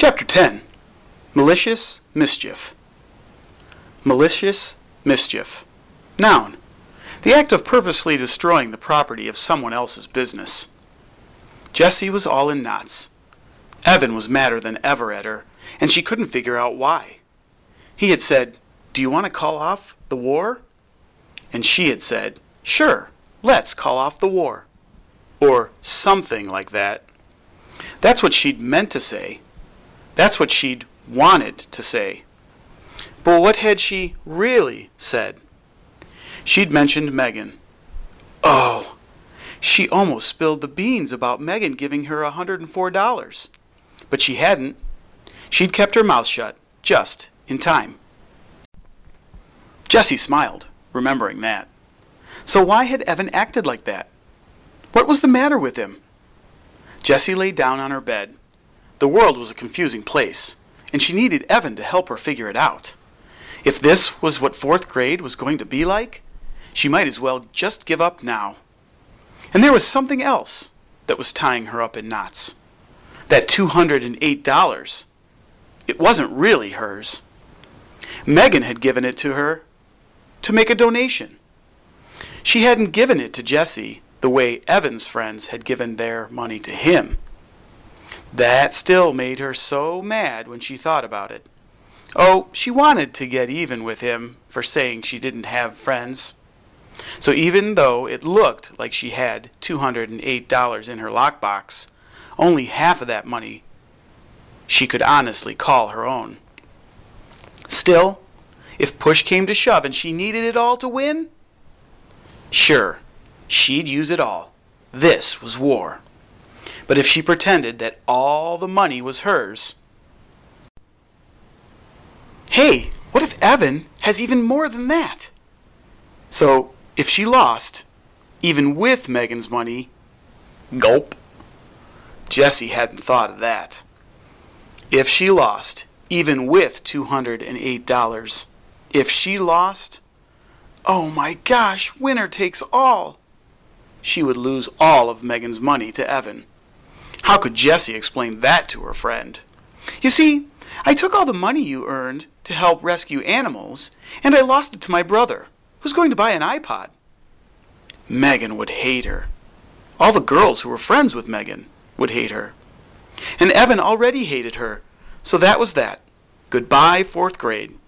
Chapter 10 Malicious Mischief. Malicious mischief. Noun. The act of purposely destroying the property of someone else's business. Jessie was all in knots. Evan was madder than ever at her, and she couldn't figure out why. He had said, Do you want to call off the war? And she had said, Sure, let's call off the war. Or something like that. That's what she'd meant to say. That's what she'd wanted to say. But what had she really said? She'd mentioned Megan. Oh, she almost spilled the beans about Megan giving her a $104. But she hadn't. She'd kept her mouth shut, just in time. Jessie smiled, remembering that. So why had Evan acted like that? What was the matter with him? Jessie lay down on her bed. The world was a confusing place, and she needed Evan to help her figure it out. If this was what fourth grade was going to be like, she might as well just give up now. And there was something else that was tying her up in knots. That $208. It wasn't really hers. Megan had given it to her to make a donation. She hadn't given it to Jessie the way Evan's friends had given their money to him. That still made her so mad when she thought about it. Oh, she wanted to get even with him for saying she didn't have friends. So even though it looked like she had $208 in her lockbox, only half of that money she could honestly call her own. Still, if push came to shove and she needed it all to win, sure, she'd use it all. This was war. But if she pretended that all the money was hers, hey, what if Evan has even more than that? So if she lost, even with Megan's money, gulp. Jessie hadn't thought of that. If she lost, even with $208, if she lost, oh my gosh, winner takes all. She would lose all of Megan's money to Evan. How could Jessie explain that to her friend? You see, I took all the money you earned to help rescue animals, and I lost it to my brother, who's going to buy an iPod. Megan would hate her. All the girls who were friends with Megan would hate her. And Evan already hated her, so that was that. Goodbye, fourth grade.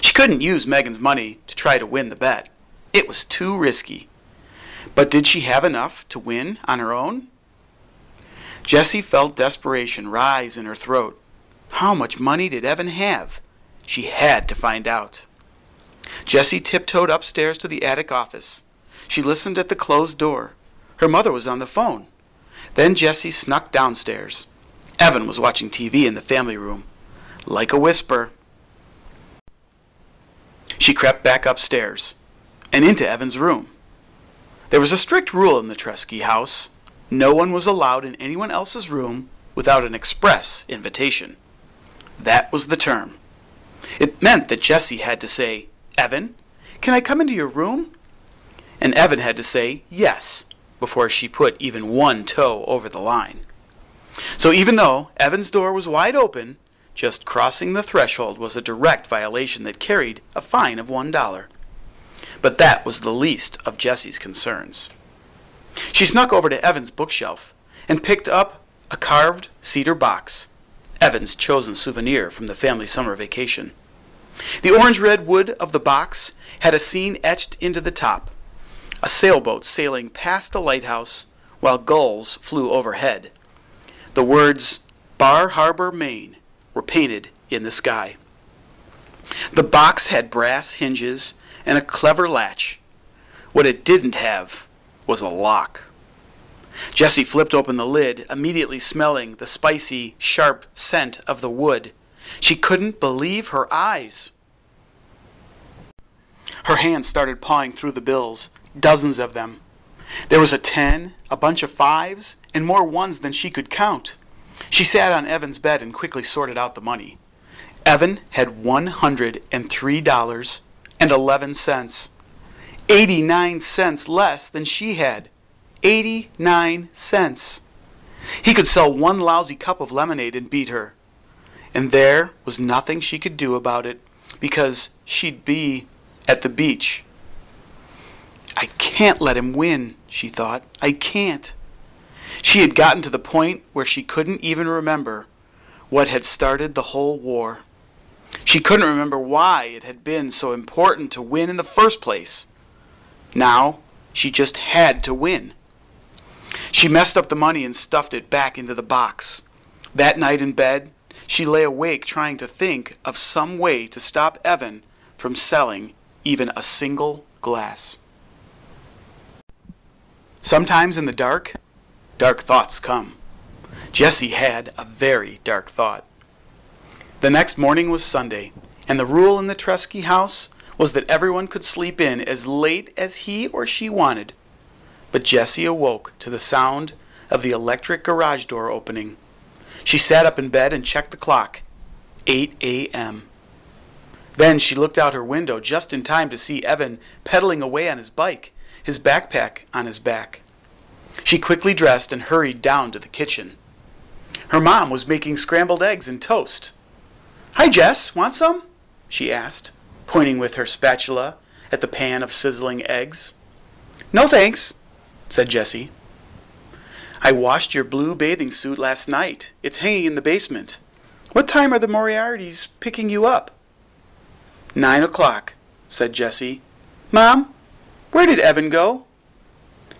She couldn't use Megan's money to try to win the bet. It was too risky. But did she have enough to win on her own? Jessie felt desperation rise in her throat. How much money did Evan have? She had to find out. Jessie tiptoed upstairs to the attic office. She listened at the closed door. Her mother was on the phone. Then Jessie snuck downstairs. Evan was watching TV in the family room. Like a whisper. She crept back upstairs and into Evan's room. There was a strict rule in the Treski house. No one was allowed in anyone else's room without an express invitation. That was the term. It meant that Jessie had to say, Evan, can I come into your room? And Evan had to say yes before she put even one toe over the line. So even though Evan's door was wide open, just crossing the threshold was a direct violation that carried a fine of one dollar. But that was the least of Jessie's concerns. She snuck over to Evan's bookshelf and picked up a carved cedar box, Evan's chosen souvenir from the family summer vacation. The orange red wood of the box had a scene etched into the top a sailboat sailing past a lighthouse while gulls flew overhead. The words Bar Harbor, Maine were painted in the sky. The box had brass hinges and a clever latch. What it didn't have was a lock. Jessie flipped open the lid, immediately smelling the spicy, sharp scent of the wood. She couldn't believe her eyes. Her hands started pawing through the bills, dozens of them. There was a ten, a bunch of fives, and more ones than she could count. She sat on Evan's bed and quickly sorted out the money. Evan had $103.11. 89 cents less than she had. 89 cents. He could sell one lousy cup of lemonade and beat her. And there was nothing she could do about it because she'd be at the beach. I can't let him win, she thought. I can't. She had gotten to the point where she couldn't even remember what had started the whole war. She couldn't remember why it had been so important to win in the first place. Now, she just had to win. She messed up the money and stuffed it back into the box. That night in bed, she lay awake trying to think of some way to stop Evan from selling even a single glass. Sometimes in the dark, dark thoughts come. Jessie had a very dark thought. The next morning was Sunday, and the rule in the Treski house was that everyone could sleep in as late as he or she wanted. But Jessie awoke to the sound of the electric garage door opening. She sat up in bed and checked the clock. 8 a.m. Then she looked out her window just in time to see Evan pedaling away on his bike, his backpack on his back. She quickly dressed and hurried down to the kitchen. Her mom was making scrambled eggs and toast. Hi, Jess, want some? she asked, pointing with her spatula at the pan of sizzling eggs. No thanks, said Jessie. I washed your blue bathing suit last night. It's hanging in the basement. What time are the Moriartys picking you up? Nine o'clock, said Jessie. Mom, where did Evan go?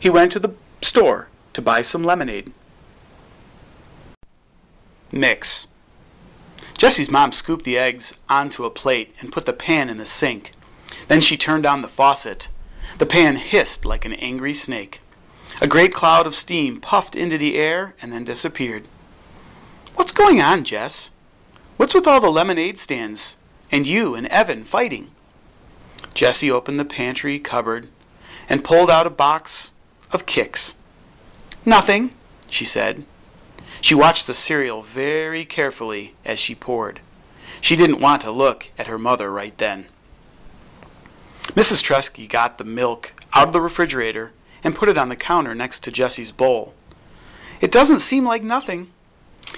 He went to the store to buy some lemonade. Mix. Jessie's mom scooped the eggs onto a plate and put the pan in the sink. Then she turned on the faucet. The pan hissed like an angry snake. A great cloud of steam puffed into the air and then disappeared. What's going on, Jess? What's with all the lemonade stands and you and Evan fighting? Jessie opened the pantry cupboard and pulled out a box of Kix. Nothing, she said. She watched the cereal very carefully as she poured. She didn't want to look at her mother right then. Mrs. Treski got the milk out of the refrigerator and put it on the counter next to Jessie's bowl. It doesn't seem like nothing.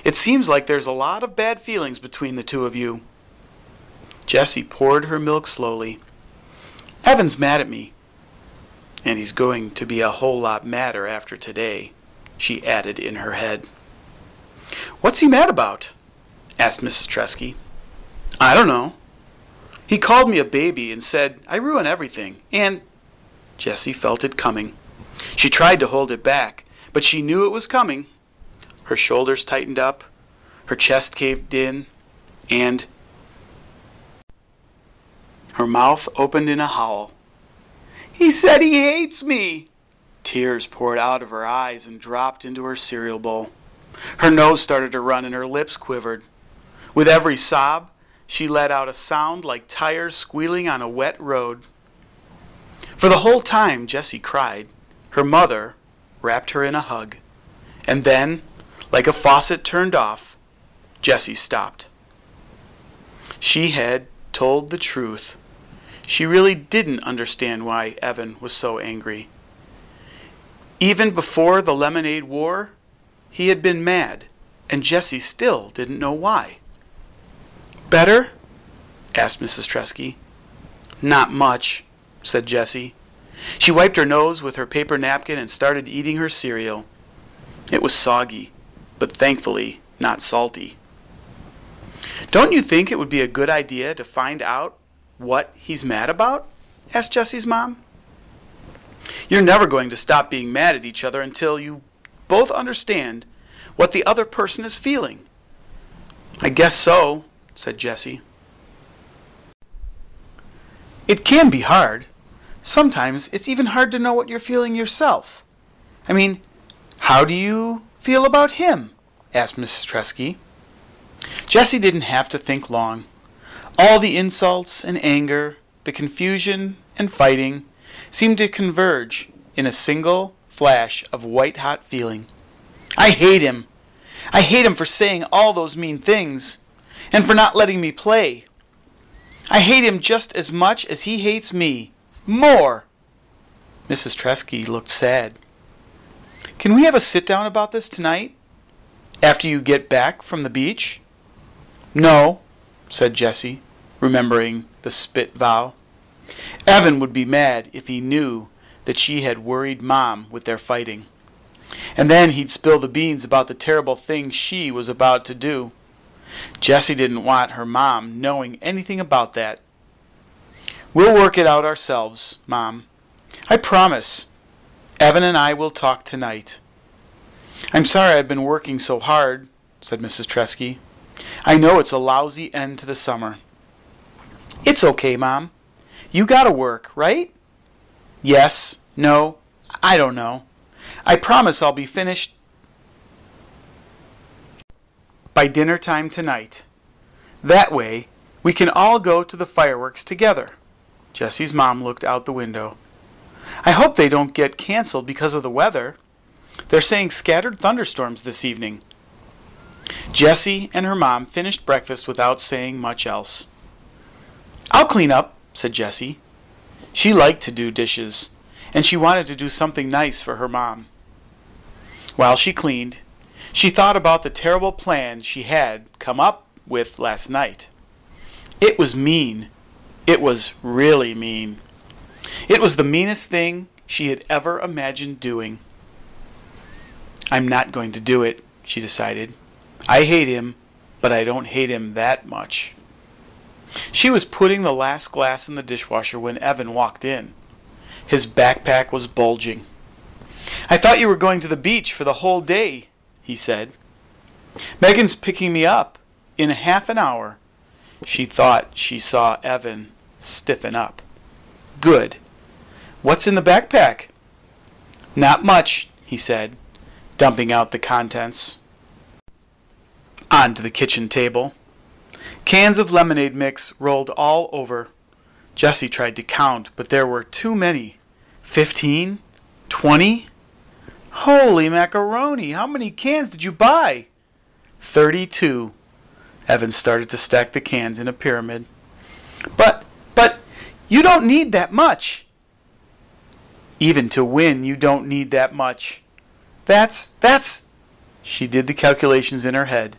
It seems like there's a lot of bad feelings between the two of you. Jessie poured her milk slowly. Evan's mad at me. And he's going to be a whole lot madder after today, she added in her head. What's he mad about? asked Mrs. Treski. I don't know. He called me a baby and said I ruin everything, and Jessie felt it coming. She tried to hold it back, but she knew it was coming. Her shoulders tightened up, her chest caved in, and her mouth opened in a howl. He said he hates me! Tears poured out of her eyes and dropped into her cereal bowl. Her nose started to run and her lips quivered. With every sob, she let out a sound like tires squealing on a wet road. For the whole time, Jessie cried. Her mother wrapped her in a hug. And then, like a faucet turned off, Jessie stopped. She had told the truth. She really didn't understand why Evan was so angry. Even before the lemonade war, he had been mad, and Jessie still didn't know why. Better? asked Mrs. Treski. Not much, said Jessie. She wiped her nose with her paper napkin and started eating her cereal. It was soggy, but thankfully not salty. Don't you think it would be a good idea to find out what he's mad about? asked Jessie's mom. You're never going to stop being mad at each other until you both understand what the other person is feeling. I guess so, said Jessie. It can be hard. Sometimes it's even hard to know what you're feeling yourself. I mean, how do you feel about him? asked Mrs. Treski. Jessie didn't have to think long. All the insults and anger, the confusion and fighting seemed to converge in a single flash of white hot feeling. I hate him. I hate him for saying all those mean things and for not letting me play. I hate him just as much as he hates me. More! Mrs. Treski looked sad. Can we have a sit down about this tonight? After you get back from the beach? No, said Jessie, remembering the spit vow. Evan would be mad if he knew that she had worried Mom with their fighting. And then he'd spill the beans about the terrible thing she was about to do. Jessie didn't want her mom knowing anything about that. We'll work it out ourselves, Mom. I promise. Evan and I will talk tonight. I'm sorry I've been working so hard, said Mrs. Treski. I know it's a lousy end to the summer. It's okay, Mom. You gotta work, right? Yes, no, I don't know. I promise I'll be finished by dinner time tonight. That way, we can all go to the fireworks together. Jessie's mom looked out the window. I hope they don't get canceled because of the weather. They're saying scattered thunderstorms this evening. Jessie and her mom finished breakfast without saying much else. I'll clean up, said Jessie. She liked to do dishes, and she wanted to do something nice for her mom. While she cleaned, she thought about the terrible plan she had come up with last night. It was mean. It was really mean. It was the meanest thing she had ever imagined doing. I'm not going to do it, she decided. I hate him, but I don't hate him that much. She was putting the last glass in the dishwasher when Evan walked in. His backpack was bulging. I thought you were going to the beach for the whole day, he said. Megan's picking me up in half an hour. She thought she saw Evan stiffen up. Good. What's in the backpack? Not much, he said, dumping out the contents onto the kitchen table. Cans of lemonade mix rolled all over. Jessie tried to count, but there were too many. Fifteen? Twenty? Holy macaroni! How many cans did you buy? Thirty-two. Evan started to stack the cans in a pyramid. But, but, you don't need that much. Even to win, you don't need that much. That's, that's, she did the calculations in her head.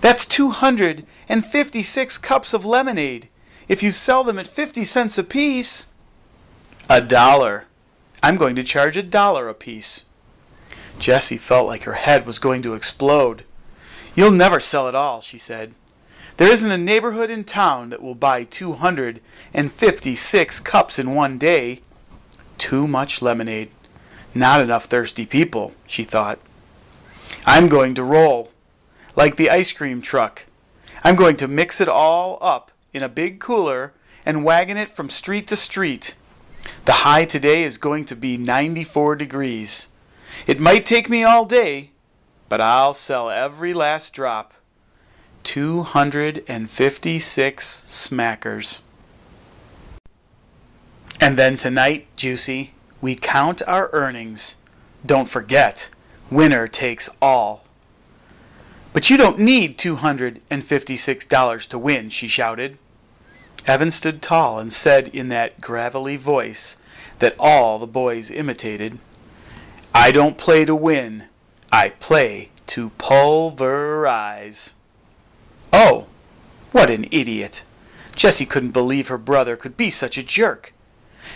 That's 256 cups of lemonade. If you sell them at 50 cents apiece. A dollar. I'm going to charge a dollar apiece. Jessie felt like her head was going to explode. You'll never sell it all, she said. There isn't a neighborhood in town that will buy 256 cups in one day. Too much lemonade. Not enough thirsty people, she thought. I'm going to roll like the ice cream truck. I'm going to mix it all up in a big cooler and wagon it from street to street. The high today is going to be 94 degrees. It might take me all day, but I'll sell every last drop. 256 smackers. And then tonight, Juicy, we count our earnings. Don't forget, winner takes all. But you don't need $256 to win, she shouted. Evan stood tall and said in that gravelly voice that all the boys imitated, I don't play to win, I play to pulverize. Oh, what an idiot! Jessie couldn't believe her brother could be such a jerk.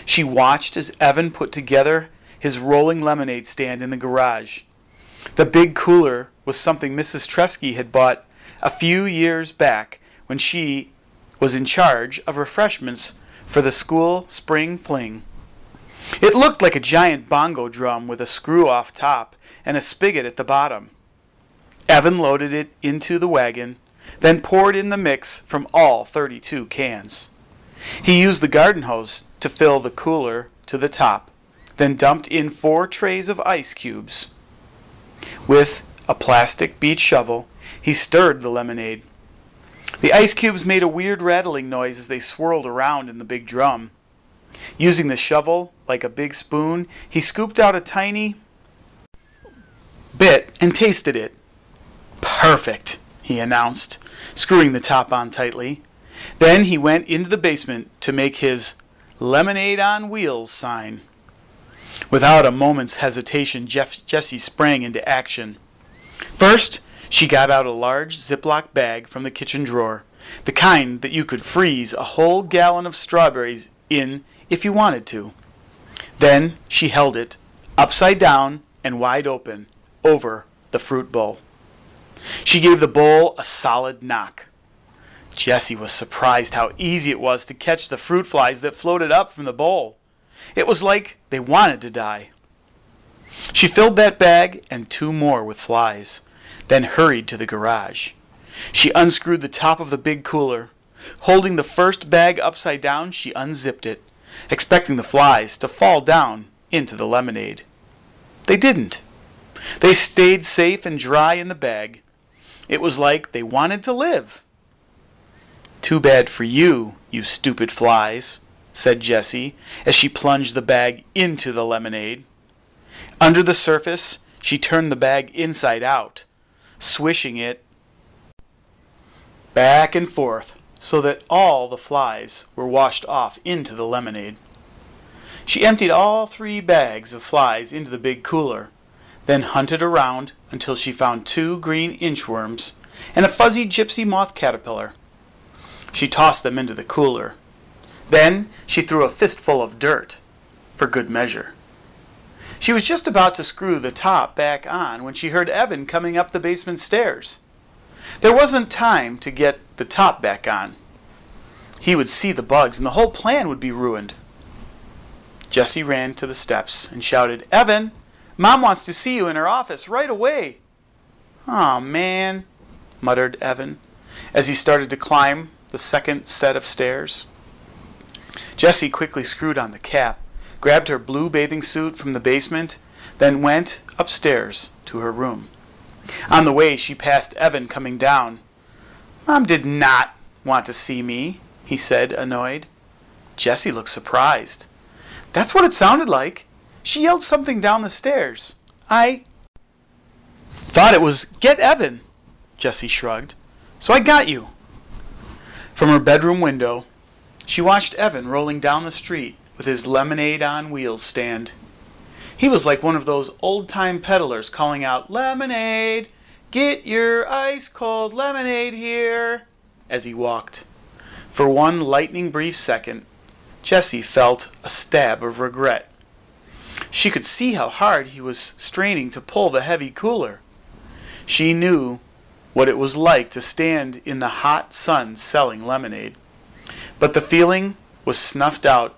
She watched as Evan put together his rolling lemonade stand in the garage. The big cooler was something Mrs. Treski had bought a few years back when she was in charge of refreshments for the school spring fling. It looked like a giant bongo drum with a screw off top and a spigot at the bottom. Evan loaded it into the wagon, then poured in the mix from all 32 cans. He used the garden hose to fill the cooler to the top, then dumped in four trays of ice cubes. With a plastic beach shovel, he stirred the lemonade. The ice cubes made a weird rattling noise as they swirled around in the big drum. Using the shovel like a big spoon, he scooped out a tiny bit and tasted it. Perfect, he announced, screwing the top on tightly. Then he went into the basement to make his lemonade on wheels sign. Without a moment's hesitation, Jeff, Jessie sprang into action. First, She got out a large Ziploc bag from the kitchen drawer, the kind that you could freeze a whole gallon of strawberries in if you wanted to. Then she held it upside down and wide open over the fruit bowl. She gave the bowl a solid knock. Jessie was surprised how easy it was to catch the fruit flies that floated up from the bowl. It was like they wanted to die. She filled that bag and two more with flies, then hurried to the garage. She unscrewed the top of the big cooler. Holding the first bag upside down, she unzipped it, expecting the flies to fall down into the lemonade. They didn't. They stayed safe and dry in the bag. It was like they wanted to live. Too bad for you, you stupid flies, said Jessie as she plunged the bag into the lemonade. Under the surface, she turned the bag inside out, swishing it back and forth so that all the flies were washed off into the lemonade. She emptied all three bags of flies into the big cooler, then hunted around until she found two green inchworms and a fuzzy gypsy moth caterpillar. She tossed them into the cooler. Then she threw a fistful of dirt, for good measure. She was just about to screw the top back on when she heard Evan coming up the basement stairs. There wasn't time to get the top back on. He would see the bugs and the whole plan would be ruined. Jessie ran to the steps and shouted, Evan, Mom wants to see you in her office right away. Aw, oh, man, muttered Evan as he started to climb the second set of stairs. Jessie quickly screwed on the cap, grabbed her blue bathing suit from the basement, then went upstairs to her room. On the way, she passed Evan coming down. Mom did not want to see me, he said, annoyed. Jessie looked surprised. That's what it sounded like. She yelled something down the stairs. I thought it was, Get Evan, Jessie shrugged. So I got you. From her bedroom window, she watched Evan rolling down the street with his lemonade on wheels stand. He was like one of those old time peddlers calling out, Lemonade! Get your ice cold lemonade here! as he walked. For one lightning brief second, Jessie felt a stab of regret. She could see how hard he was straining to pull the heavy cooler. She knew what it was like to stand in the hot sun selling lemonade. But the feeling was snuffed out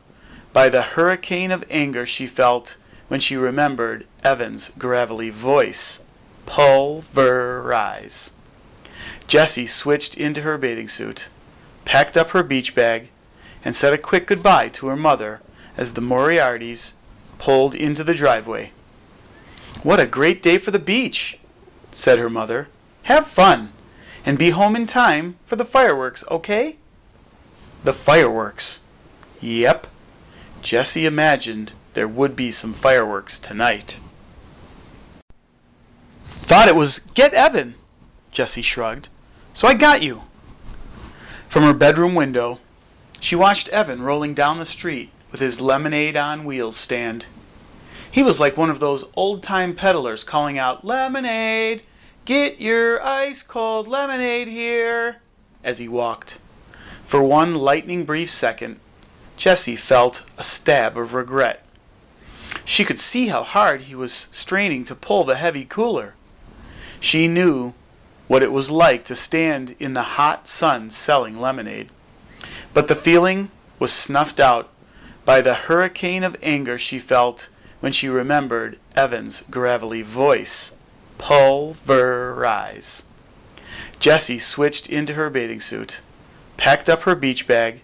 by the hurricane of anger she felt when she remembered Evan's gravelly voice. Pulverize. Jessie switched into her bathing suit, packed up her beach bag, and said a quick goodbye to her mother as the Moriartys pulled into the driveway. What a great day for the beach, said her mother. Have fun, and be home in time for the fireworks, okay? The fireworks. Yep. Jessie imagined there would be some fireworks tonight. Thought it was Get Evan, Jessie shrugged. So I got you. From her bedroom window, she watched Evan rolling down the street with his lemonade on wheels stand. He was like one of those old time peddlers calling out, Lemonade! Get your ice cold lemonade here! as he walked. For one lightning brief second, Jessie felt a stab of regret. She could see how hard he was straining to pull the heavy cooler. She knew what it was like to stand in the hot sun selling lemonade. But the feeling was snuffed out by the hurricane of anger she felt when she remembered Evan's gravelly voice. Pulverize. Jessie switched into her bathing suit, packed up her beach bag,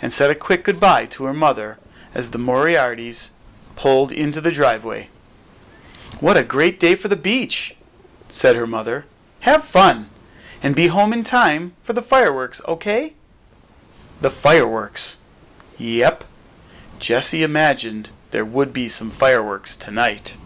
and said a quick goodbye to her mother as the Moriartys pulled into the driveway. What a great day for the beach, said her mother. Have fun, and be home in time for the fireworks, okay? The fireworks. Yep. Jessie imagined there would be some fireworks tonight.